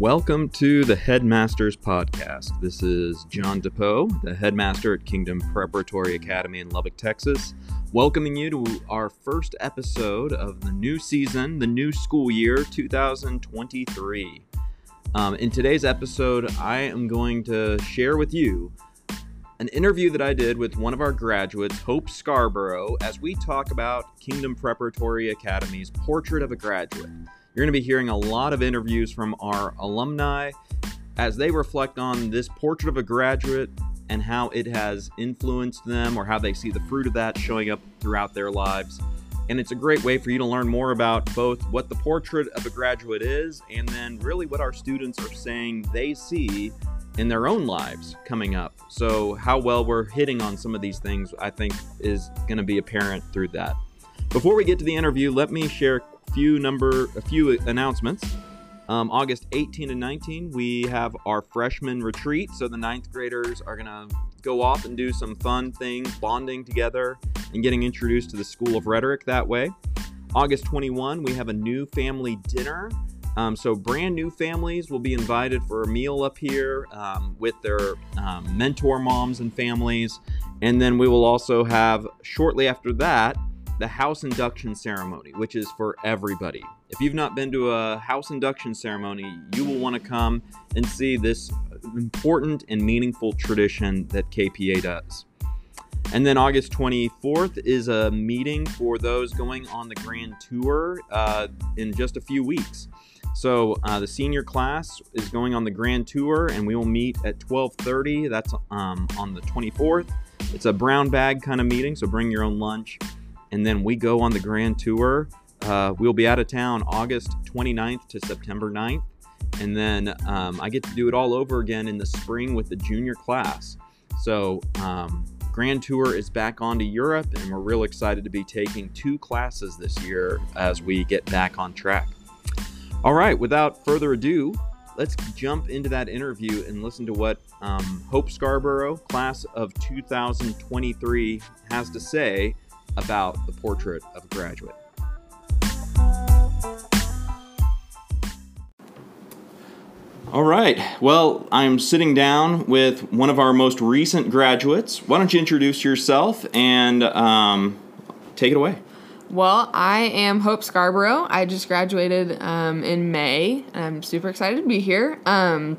Welcome to the Headmasters Podcast. This is John DePoe, the headmaster at Kingdom Preparatory Academy in Lubbock, Texas, welcoming you to our first episode of the new season, the new school year 2023. Um, in today's episode, I am going to share with you an interview that I did with one of our graduates, Hope Scarborough, as we talk about Kingdom Preparatory Academy's Portrait of a Graduate. You're going to be hearing a lot of interviews from our alumni as they reflect on this portrait of a graduate and how it has influenced them or how they see the fruit of that showing up throughout their lives. And it's a great way for you to learn more about both what the portrait of a graduate is and then really what our students are saying they see in their own lives coming up. So, how well we're hitting on some of these things, I think, is going to be apparent through that. Before we get to the interview, let me share few number a few announcements. Um, August 18 and 19, we have our freshman retreat. So the ninth graders are gonna go off and do some fun things, bonding together and getting introduced to the School of Rhetoric that way. August 21, we have a new family dinner. Um, so brand new families will be invited for a meal up here um, with their um, mentor moms and families. And then we will also have shortly after that the house induction ceremony, which is for everybody. If you've not been to a house induction ceremony, you will want to come and see this important and meaningful tradition that KPA does. And then August 24th is a meeting for those going on the grand tour uh, in just a few weeks. So uh, the senior class is going on the grand tour, and we will meet at 12:30. That's um, on the 24th. It's a brown bag kind of meeting, so bring your own lunch and then we go on the grand tour. Uh, we'll be out of town August 29th to September 9th. And then um, I get to do it all over again in the spring with the junior class. So, um, Grand Tour is back onto Europe, and we're real excited to be taking two classes this year as we get back on track. All right, without further ado, let's jump into that interview and listen to what um, Hope Scarborough, class of 2023, has to say about the portrait of a graduate. All right. Well, I'm sitting down with one of our most recent graduates. Why don't you introduce yourself and um, take it away? Well, I am Hope Scarborough. I just graduated um, in May. I'm super excited to be here. Um,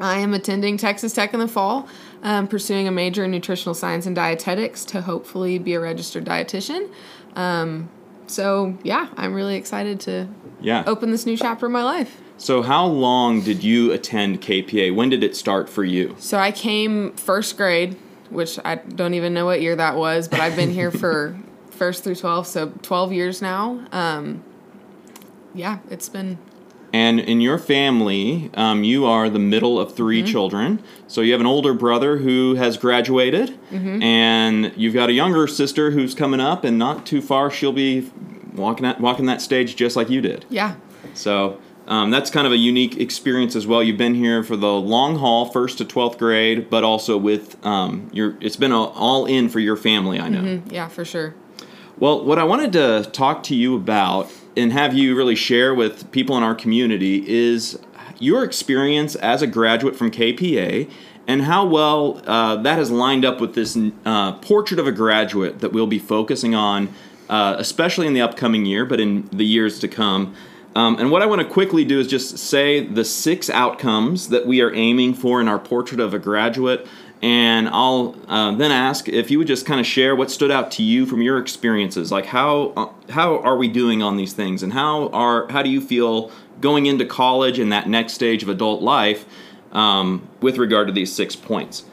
I am attending Texas Tech in the fall um, pursuing a major in nutritional science and dietetics to hopefully be a registered dietitian. Um, so yeah, I'm really excited to yeah. open this new chapter of my life. So how long did you attend KPA? When did it start for you? So I came first grade, which I don't even know what year that was, but I've been here for first through 12, so 12 years now. Um, yeah, it's been and in your family, um, you are the middle of 3 mm-hmm. children. So you have an older brother who has graduated, mm-hmm. and you've got a younger sister who's coming up, and not too far, she'll be walking that walking that stage just like you did. Yeah. So um, that's kind of a unique experience as well. You've been here for the long haul, first to twelfth grade, but also with um, your. It's been a, all in for your family. I know. Mm-hmm. Yeah, for sure. Well, what I wanted to talk to you about and have you really share with people in our community is your experience as a graduate from KPA and how well uh, that has lined up with this uh, portrait of a graduate that we'll be focusing on, uh, especially in the upcoming year, but in the years to come. Um, and what I want to quickly do is just say the six outcomes that we are aiming for in our portrait of a graduate and I'll uh, then ask if you would just kind of share what stood out to you from your experiences. Like how uh, how are we doing on these things, and how are how do you feel going into college and that next stage of adult life um, with regard to these six points?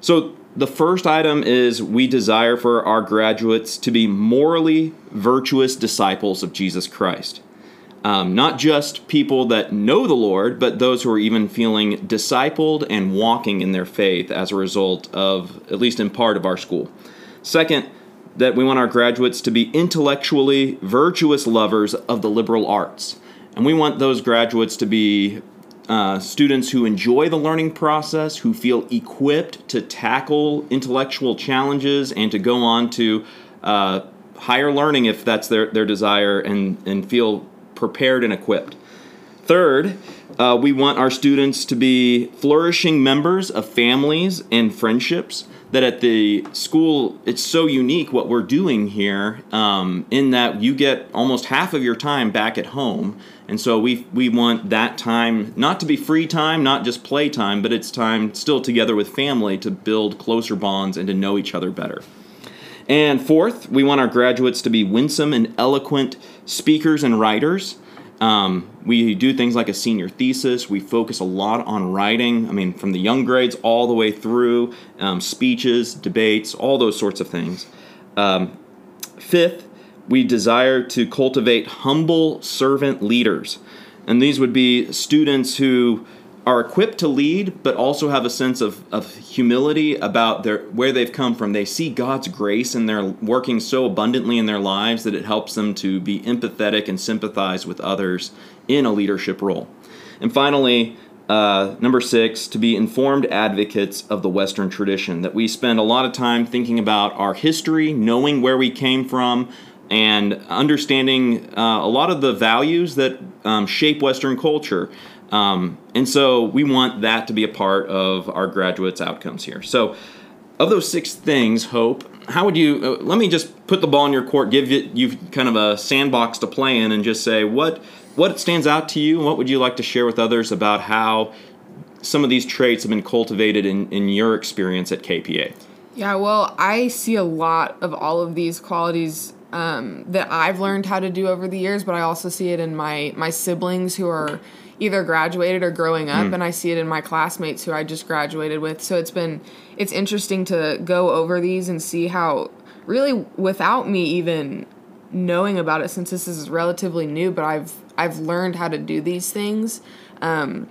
So the first item is we desire for our graduates to be morally virtuous disciples of Jesus Christ. Um, not just people that know the Lord, but those who are even feeling discipled and walking in their faith as a result of, at least in part of our school. Second, that we want our graduates to be intellectually virtuous lovers of the liberal arts. And we want those graduates to be uh, students who enjoy the learning process, who feel equipped to tackle intellectual challenges and to go on to uh, higher learning if that's their, their desire, and, and feel prepared and equipped. Third, uh, we want our students to be flourishing members of families and friendships. That at the school, it's so unique what we're doing here, um, in that you get almost half of your time back at home, and so we we want that time not to be free time, not just play time, but it's time still together with family to build closer bonds and to know each other better. And fourth, we want our graduates to be winsome and eloquent speakers and writers. Um, we do things like a senior thesis. We focus a lot on writing. I mean, from the young grades all the way through um, speeches, debates, all those sorts of things. Um, fifth, we desire to cultivate humble servant leaders. And these would be students who are equipped to lead, but also have a sense of, of humility about their where they've come from. They see God's grace and they're working so abundantly in their lives that it helps them to be empathetic and sympathize with others in a leadership role. And finally, uh, number six, to be informed advocates of the Western tradition. That we spend a lot of time thinking about our history, knowing where we came from, and understanding uh, a lot of the values that um, shape Western culture. Um, and so we want that to be a part of our graduates' outcomes here. So, of those six things, Hope, how would you? Uh, let me just put the ball in your court, give you, you kind of a sandbox to play in, and just say what what stands out to you, and what would you like to share with others about how some of these traits have been cultivated in, in your experience at KPA? Yeah, well, I see a lot of all of these qualities um, that I've learned how to do over the years, but I also see it in my my siblings who are either graduated or growing up mm. and I see it in my classmates who I just graduated with. So it's been it's interesting to go over these and see how really without me even knowing about it since this is relatively new, but I've I've learned how to do these things. Um,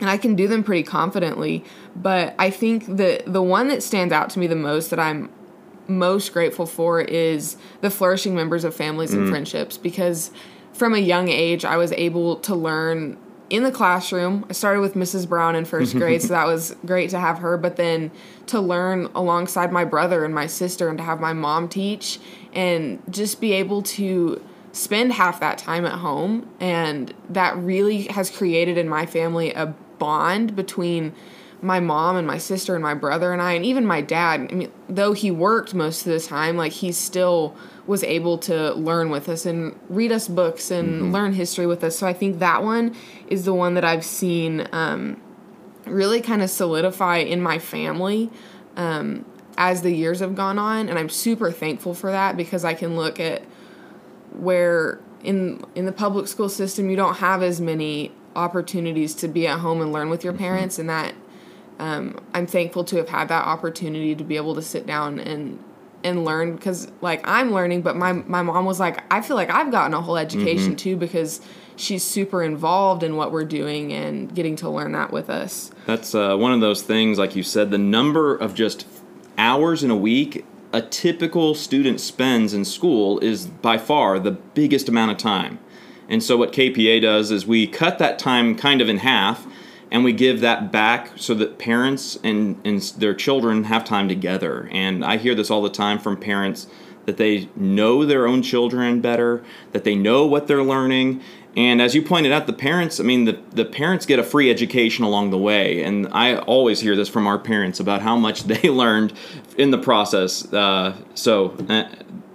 and I can do them pretty confidently, but I think that the one that stands out to me the most that I'm most grateful for is the flourishing members of families mm. and friendships because from a young age I was able to learn in the classroom. I started with Mrs. Brown in first grade, so that was great to have her. But then to learn alongside my brother and my sister, and to have my mom teach, and just be able to spend half that time at home. And that really has created in my family a bond between my mom and my sister and my brother and I, and even my dad. I mean, though he worked most of the time, like he still was able to learn with us and read us books and mm-hmm. learn history with us. So I think that one is the one that I've seen um, really kind of solidify in my family um, as the years have gone on, and I'm super thankful for that because I can look at where in in the public school system you don't have as many opportunities to be at home and learn with your mm-hmm. parents, mm-hmm. and that um, I'm thankful to have had that opportunity to be able to sit down and and learn because like I'm learning, but my my mom was like, I feel like I've gotten a whole education mm-hmm. too because she's super involved in what we're doing and getting to learn that with us. That's uh, one of those things, like you said, the number of just hours in a week a typical student spends in school is by far the biggest amount of time. And so what KPA does is we cut that time kind of in half and we give that back so that parents and, and their children have time together. And I hear this all the time from parents that they know their own children better, that they know what they're learning. And as you pointed out, the parents, I mean, the, the parents get a free education along the way. And I always hear this from our parents about how much they learned in the process. Uh, so uh,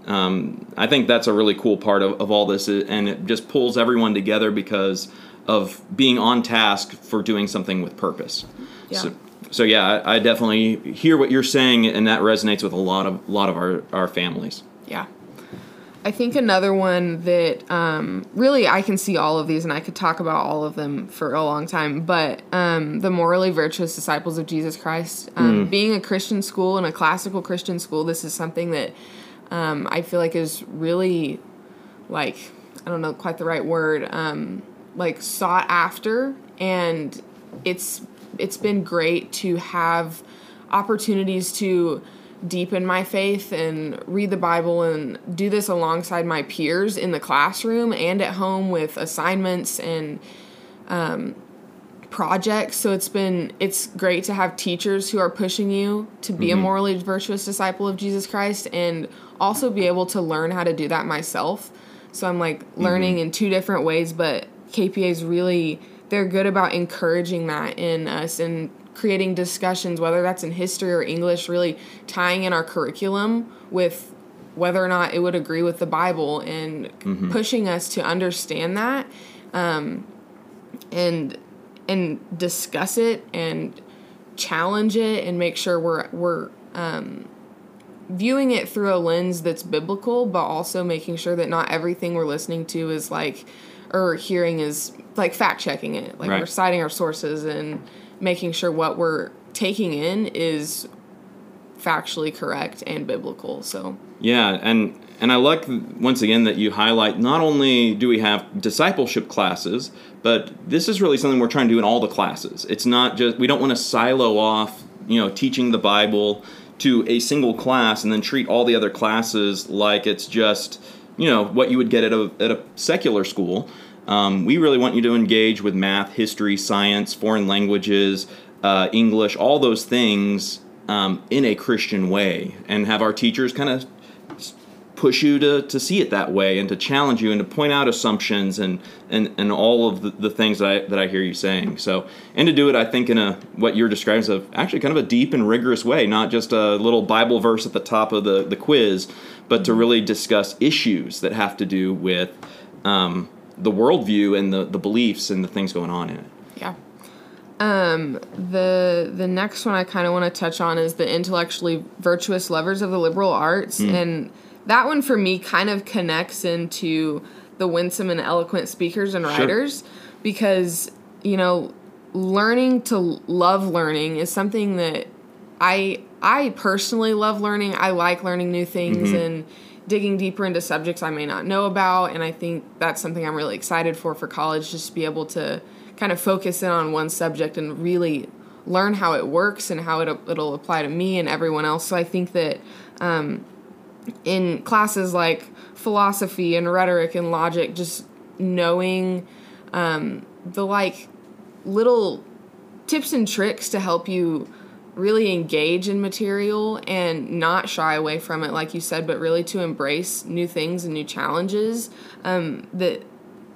um, I think that's a really cool part of, of all this. And it just pulls everyone together because of being on task for doing something with purpose. Yeah. So, so yeah, I, I, definitely hear what you're saying, and that resonates with a lot of a lot of our, our families. Yeah. I think another one that um, really I can see all of these, and I could talk about all of them for a long time. But um, the morally virtuous disciples of Jesus Christ, um, mm. being a Christian school and a classical Christian school, this is something that um, I feel like is really like I don't know quite the right word um, like sought after and it's it's been great to have opportunities to deepen my faith and read the Bible and do this alongside my peers in the classroom and at home with assignments and um, projects. So it's been it's great to have teachers who are pushing you to be mm-hmm. a morally virtuous disciple of Jesus Christ and also be able to learn how to do that myself. So I'm like learning mm-hmm. in two different ways, but KPA is really they're good about encouraging that in us and creating discussions, whether that's in history or English, really tying in our curriculum with whether or not it would agree with the Bible and mm-hmm. pushing us to understand that um, and and discuss it and challenge it and make sure we're we're um, viewing it through a lens that's biblical, but also making sure that not everything we're listening to is like or hearing is like fact checking it. Like right. we're citing our sources and making sure what we're taking in is factually correct and biblical. So yeah, and and I like once again that you highlight not only do we have discipleship classes, but this is really something we're trying to do in all the classes. It's not just we don't want to silo off, you know, teaching the Bible to a single class and then treat all the other classes like it's just you know what you would get at a, at a secular school. Um, we really want you to engage with math history science foreign languages uh, english all those things um, in a christian way and have our teachers kind of push you to, to see it that way and to challenge you and to point out assumptions and, and, and all of the, the things that I, that I hear you saying. So, and to do it, I think, in a what you're describing as a, actually kind of a deep and rigorous way, not just a little Bible verse at the top of the, the quiz, but to really discuss issues that have to do with um, the worldview and the, the beliefs and the things going on in it. Yeah. Um, the the next one I kind of want to touch on is the intellectually virtuous lovers of the liberal arts, mm. and that one for me kind of connects into the winsome and eloquent speakers and writers sure. because you know learning to love learning is something that I I personally love learning. I like learning new things mm-hmm. and digging deeper into subjects I may not know about and I think that's something I'm really excited for for college just to be able to kind of focus in on one subject and really learn how it works and how it, it'll apply to me and everyone else. So I think that um, in classes like philosophy and rhetoric and logic, just knowing um, the like little tips and tricks to help you really engage in material and not shy away from it, like you said, but really to embrace new things and new challenges. Um, that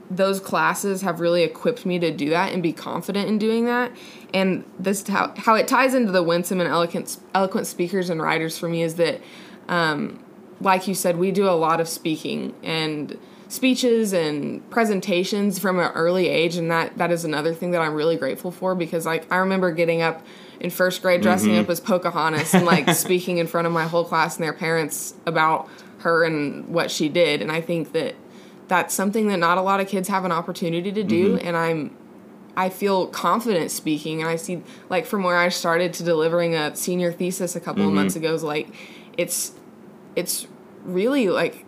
those classes have really equipped me to do that and be confident in doing that. And this how how it ties into the winsome and eloquent eloquent speakers and writers for me is that um, like you said, we do a lot of speaking and speeches and presentations from an early age and that that is another thing that I'm really grateful for because like I remember getting up in first grade dressing mm-hmm. up as Pocahontas and like speaking in front of my whole class and their parents about her and what she did and I think that that's something that not a lot of kids have an opportunity to do mm-hmm. and I'm I feel confident speaking and I see like from where I started to delivering a senior thesis a couple mm-hmm. of months ago is like it's it's really like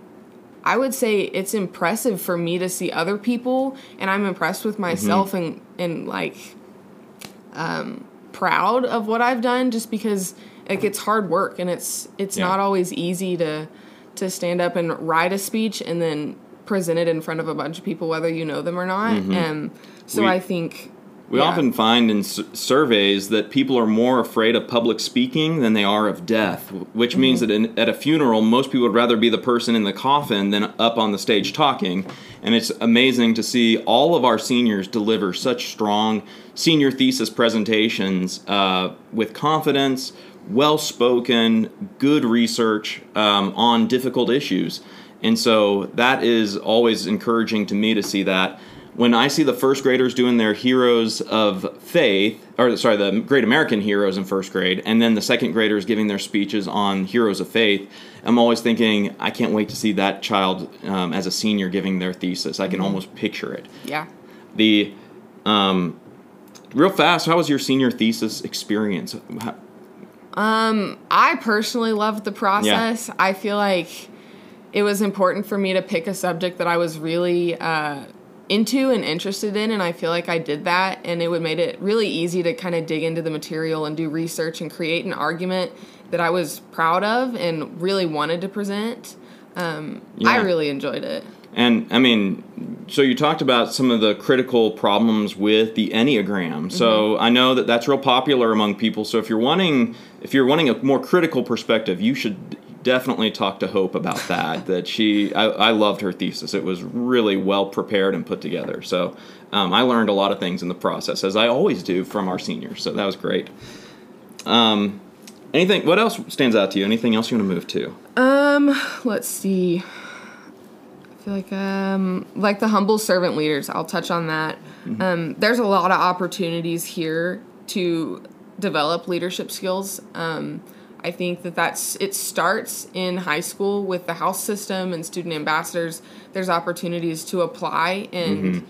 I would say it's impressive for me to see other people and I'm impressed with myself mm-hmm. and and like um proud of what I've done just because like it's hard work and it's it's yeah. not always easy to to stand up and write a speech and then present it in front of a bunch of people whether you know them or not mm-hmm. and so we, I think we yeah. often find in surveys that people are more afraid of public speaking than they are of death, which mm-hmm. means that in, at a funeral, most people would rather be the person in the coffin than up on the stage talking. And it's amazing to see all of our seniors deliver such strong senior thesis presentations uh, with confidence, well spoken, good research um, on difficult issues. And so that is always encouraging to me to see that when I see the first graders doing their heroes of faith, or sorry, the great American heroes in first grade, and then the second graders giving their speeches on heroes of faith, I'm always thinking, I can't wait to see that child um, as a senior giving their thesis. I can mm-hmm. almost picture it. Yeah. The, um, real fast, how was your senior thesis experience? How- um, I personally loved the process. Yeah. I feel like it was important for me to pick a subject that I was really uh, into and interested in and I feel like I did that and it would made it really easy to kind of dig into the material and do research and create an argument that I was proud of and really wanted to present. Um, yeah. I really enjoyed it. And I mean, so you talked about some of the critical problems with the Enneagram. So mm-hmm. I know that that's real popular among people. So if you're wanting if you're wanting a more critical perspective, you should definitely talk to Hope about that. that she, I, I, loved her thesis. It was really well prepared and put together. So um, I learned a lot of things in the process, as I always do from our seniors. So that was great. Um, anything? What else stands out to you? Anything else you want to move to? Um, let's see. I feel like um, like the humble servant leaders. I'll touch on that. Mm-hmm. Um, there's a lot of opportunities here to develop leadership skills. Um, I think that that's it starts in high school with the house system and student ambassadors. There's opportunities to apply and mm-hmm.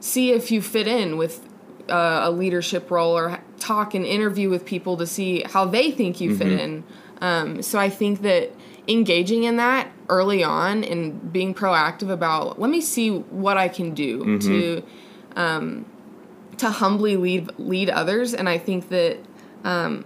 see if you fit in with uh, a leadership role or talk and interview with people to see how they think you mm-hmm. fit in. Um, so I think that engaging in that early on and being proactive about let me see what I can do mm-hmm. to um, to humbly lead lead others, and I think that um,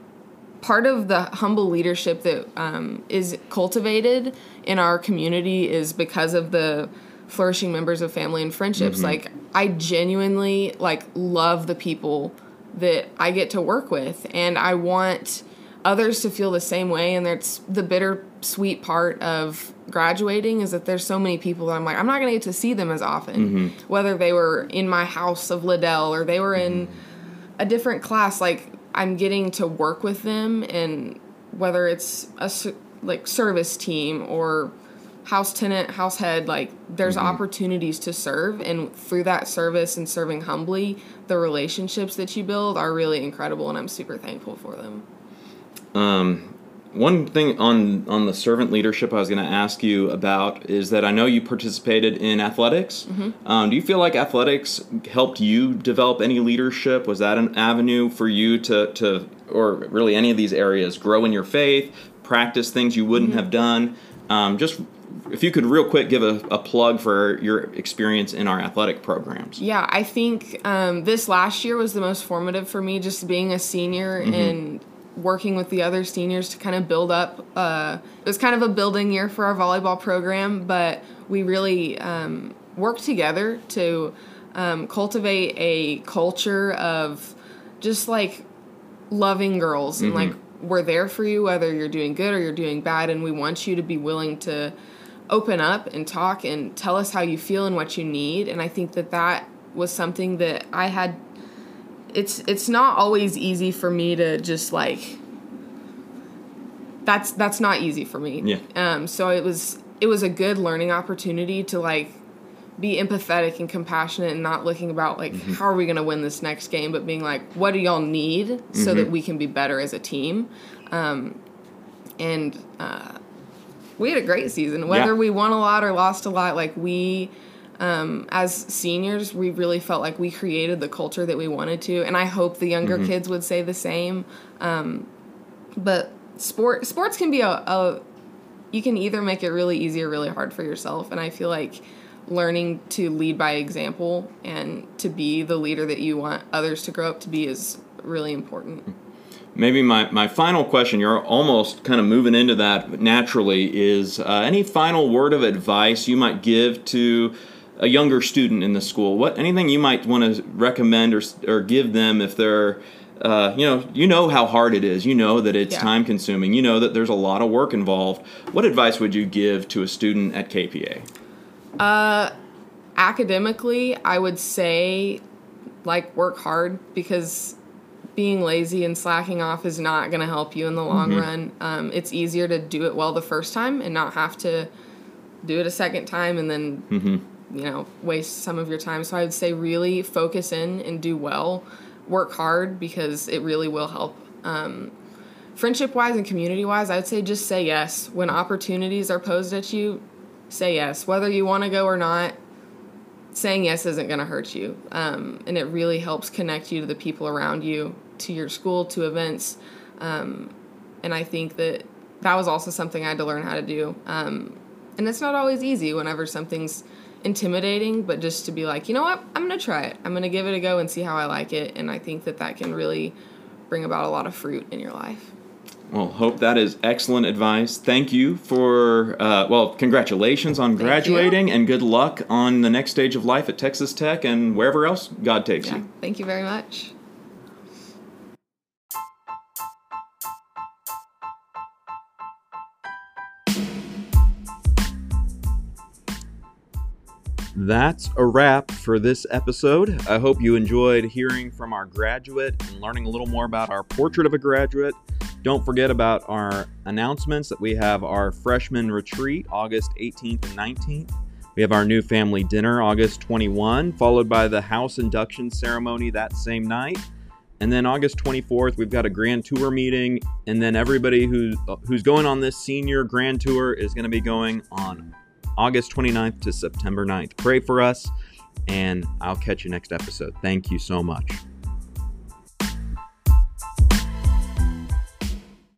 part of the humble leadership that um, is cultivated in our community is because of the flourishing members of family and friendships. Mm-hmm. Like I genuinely like love the people that I get to work with, and I want others to feel the same way. And that's the bittersweet part of graduating is that there's so many people that I'm like, I'm not gonna get to see them as often. Mm-hmm. Whether they were in my house of Liddell or they were in mm-hmm. a different class, like I'm getting to work with them, and whether it's a like service team or house tenant, house head, like there's mm-hmm. opportunities to serve, and through that service and serving humbly, the relationships that you build are really incredible, and I'm super thankful for them. Um, one thing on on the servant leadership I was going to ask you about is that I know you participated in athletics. Mm-hmm. Um, do you feel like athletics helped you develop any leadership? Was that an avenue for you to to or really any of these areas grow in your faith, practice things you wouldn't mm-hmm. have done? Um, just if you could real quick give a, a, plug for your experience in our athletic programs yeah i think um, this last year was the most formative for me just being a senior mm-hmm. and working with the other seniors to kind of build up. Uh, it was kind of a building year for our volleyball program, but we really um, worked together to um, cultivate a culture of just like loving girls mm-hmm. and like we're there for you whether you're doing good or you're doing bad, and we want you to be willing to open up and talk and tell us how you feel and what you need. And I think that that was something that I had it's it's not always easy for me to just like that's that's not easy for me. Yeah. Um so it was it was a good learning opportunity to like be empathetic and compassionate and not looking about like mm-hmm. how are we going to win this next game but being like what do y'all need mm-hmm. so that we can be better as a team um, and uh, we had a great season whether yeah. we won a lot or lost a lot like we um, as seniors, we really felt like we created the culture that we wanted to, and I hope the younger mm-hmm. kids would say the same. Um, but sport sports can be a, a you can either make it really easy or really hard for yourself, and I feel like learning to lead by example and to be the leader that you want others to grow up to be is really important. Maybe my, my final question, you're almost kind of moving into that naturally, is uh, any final word of advice you might give to a younger student in the school, what anything you might want to recommend or or give them if they're uh, you know, you know how hard it is. You know that it's yeah. time consuming. You know that there's a lot of work involved. What advice would you give to a student at KPA? Uh, academically, I would say like work hard because being lazy and slacking off is not going to help you in the long mm-hmm. run. Um, it's easier to do it well the first time and not have to do it a second time and then mm-hmm you know waste some of your time. So i would say really focus in and do well. Work hard because it really will help. Um, friendship wise and community wise i would say just say yes. When opportunities are posed at you say yes. Whether you want to go or not saying yes isn't going to hurt you. Um, and it really helps connect you to the people around you to your school to events. Um, and i think that that was also something i had to learn how to do. Um, and it's not always easy whenever something's intimidating, but just to be like, you know what, I'm gonna try it. I'm gonna give it a go and see how I like it. And I think that that can really bring about a lot of fruit in your life. Well, hope that is excellent advice. Thank you for, uh, well, congratulations on Thank graduating you. and good luck on the next stage of life at Texas Tech and wherever else God takes yeah. you. Thank you very much. That's a wrap for this episode. I hope you enjoyed hearing from our graduate and learning a little more about our portrait of a graduate. Don't forget about our announcements that we have our freshman retreat August 18th and 19th. We have our new family dinner August 21, followed by the house induction ceremony that same night. And then August 24th, we've got a grand tour meeting. And then everybody who's, uh, who's going on this senior grand tour is going to be going on August 29th to September 9th. Pray for us, and I'll catch you next episode. Thank you so much.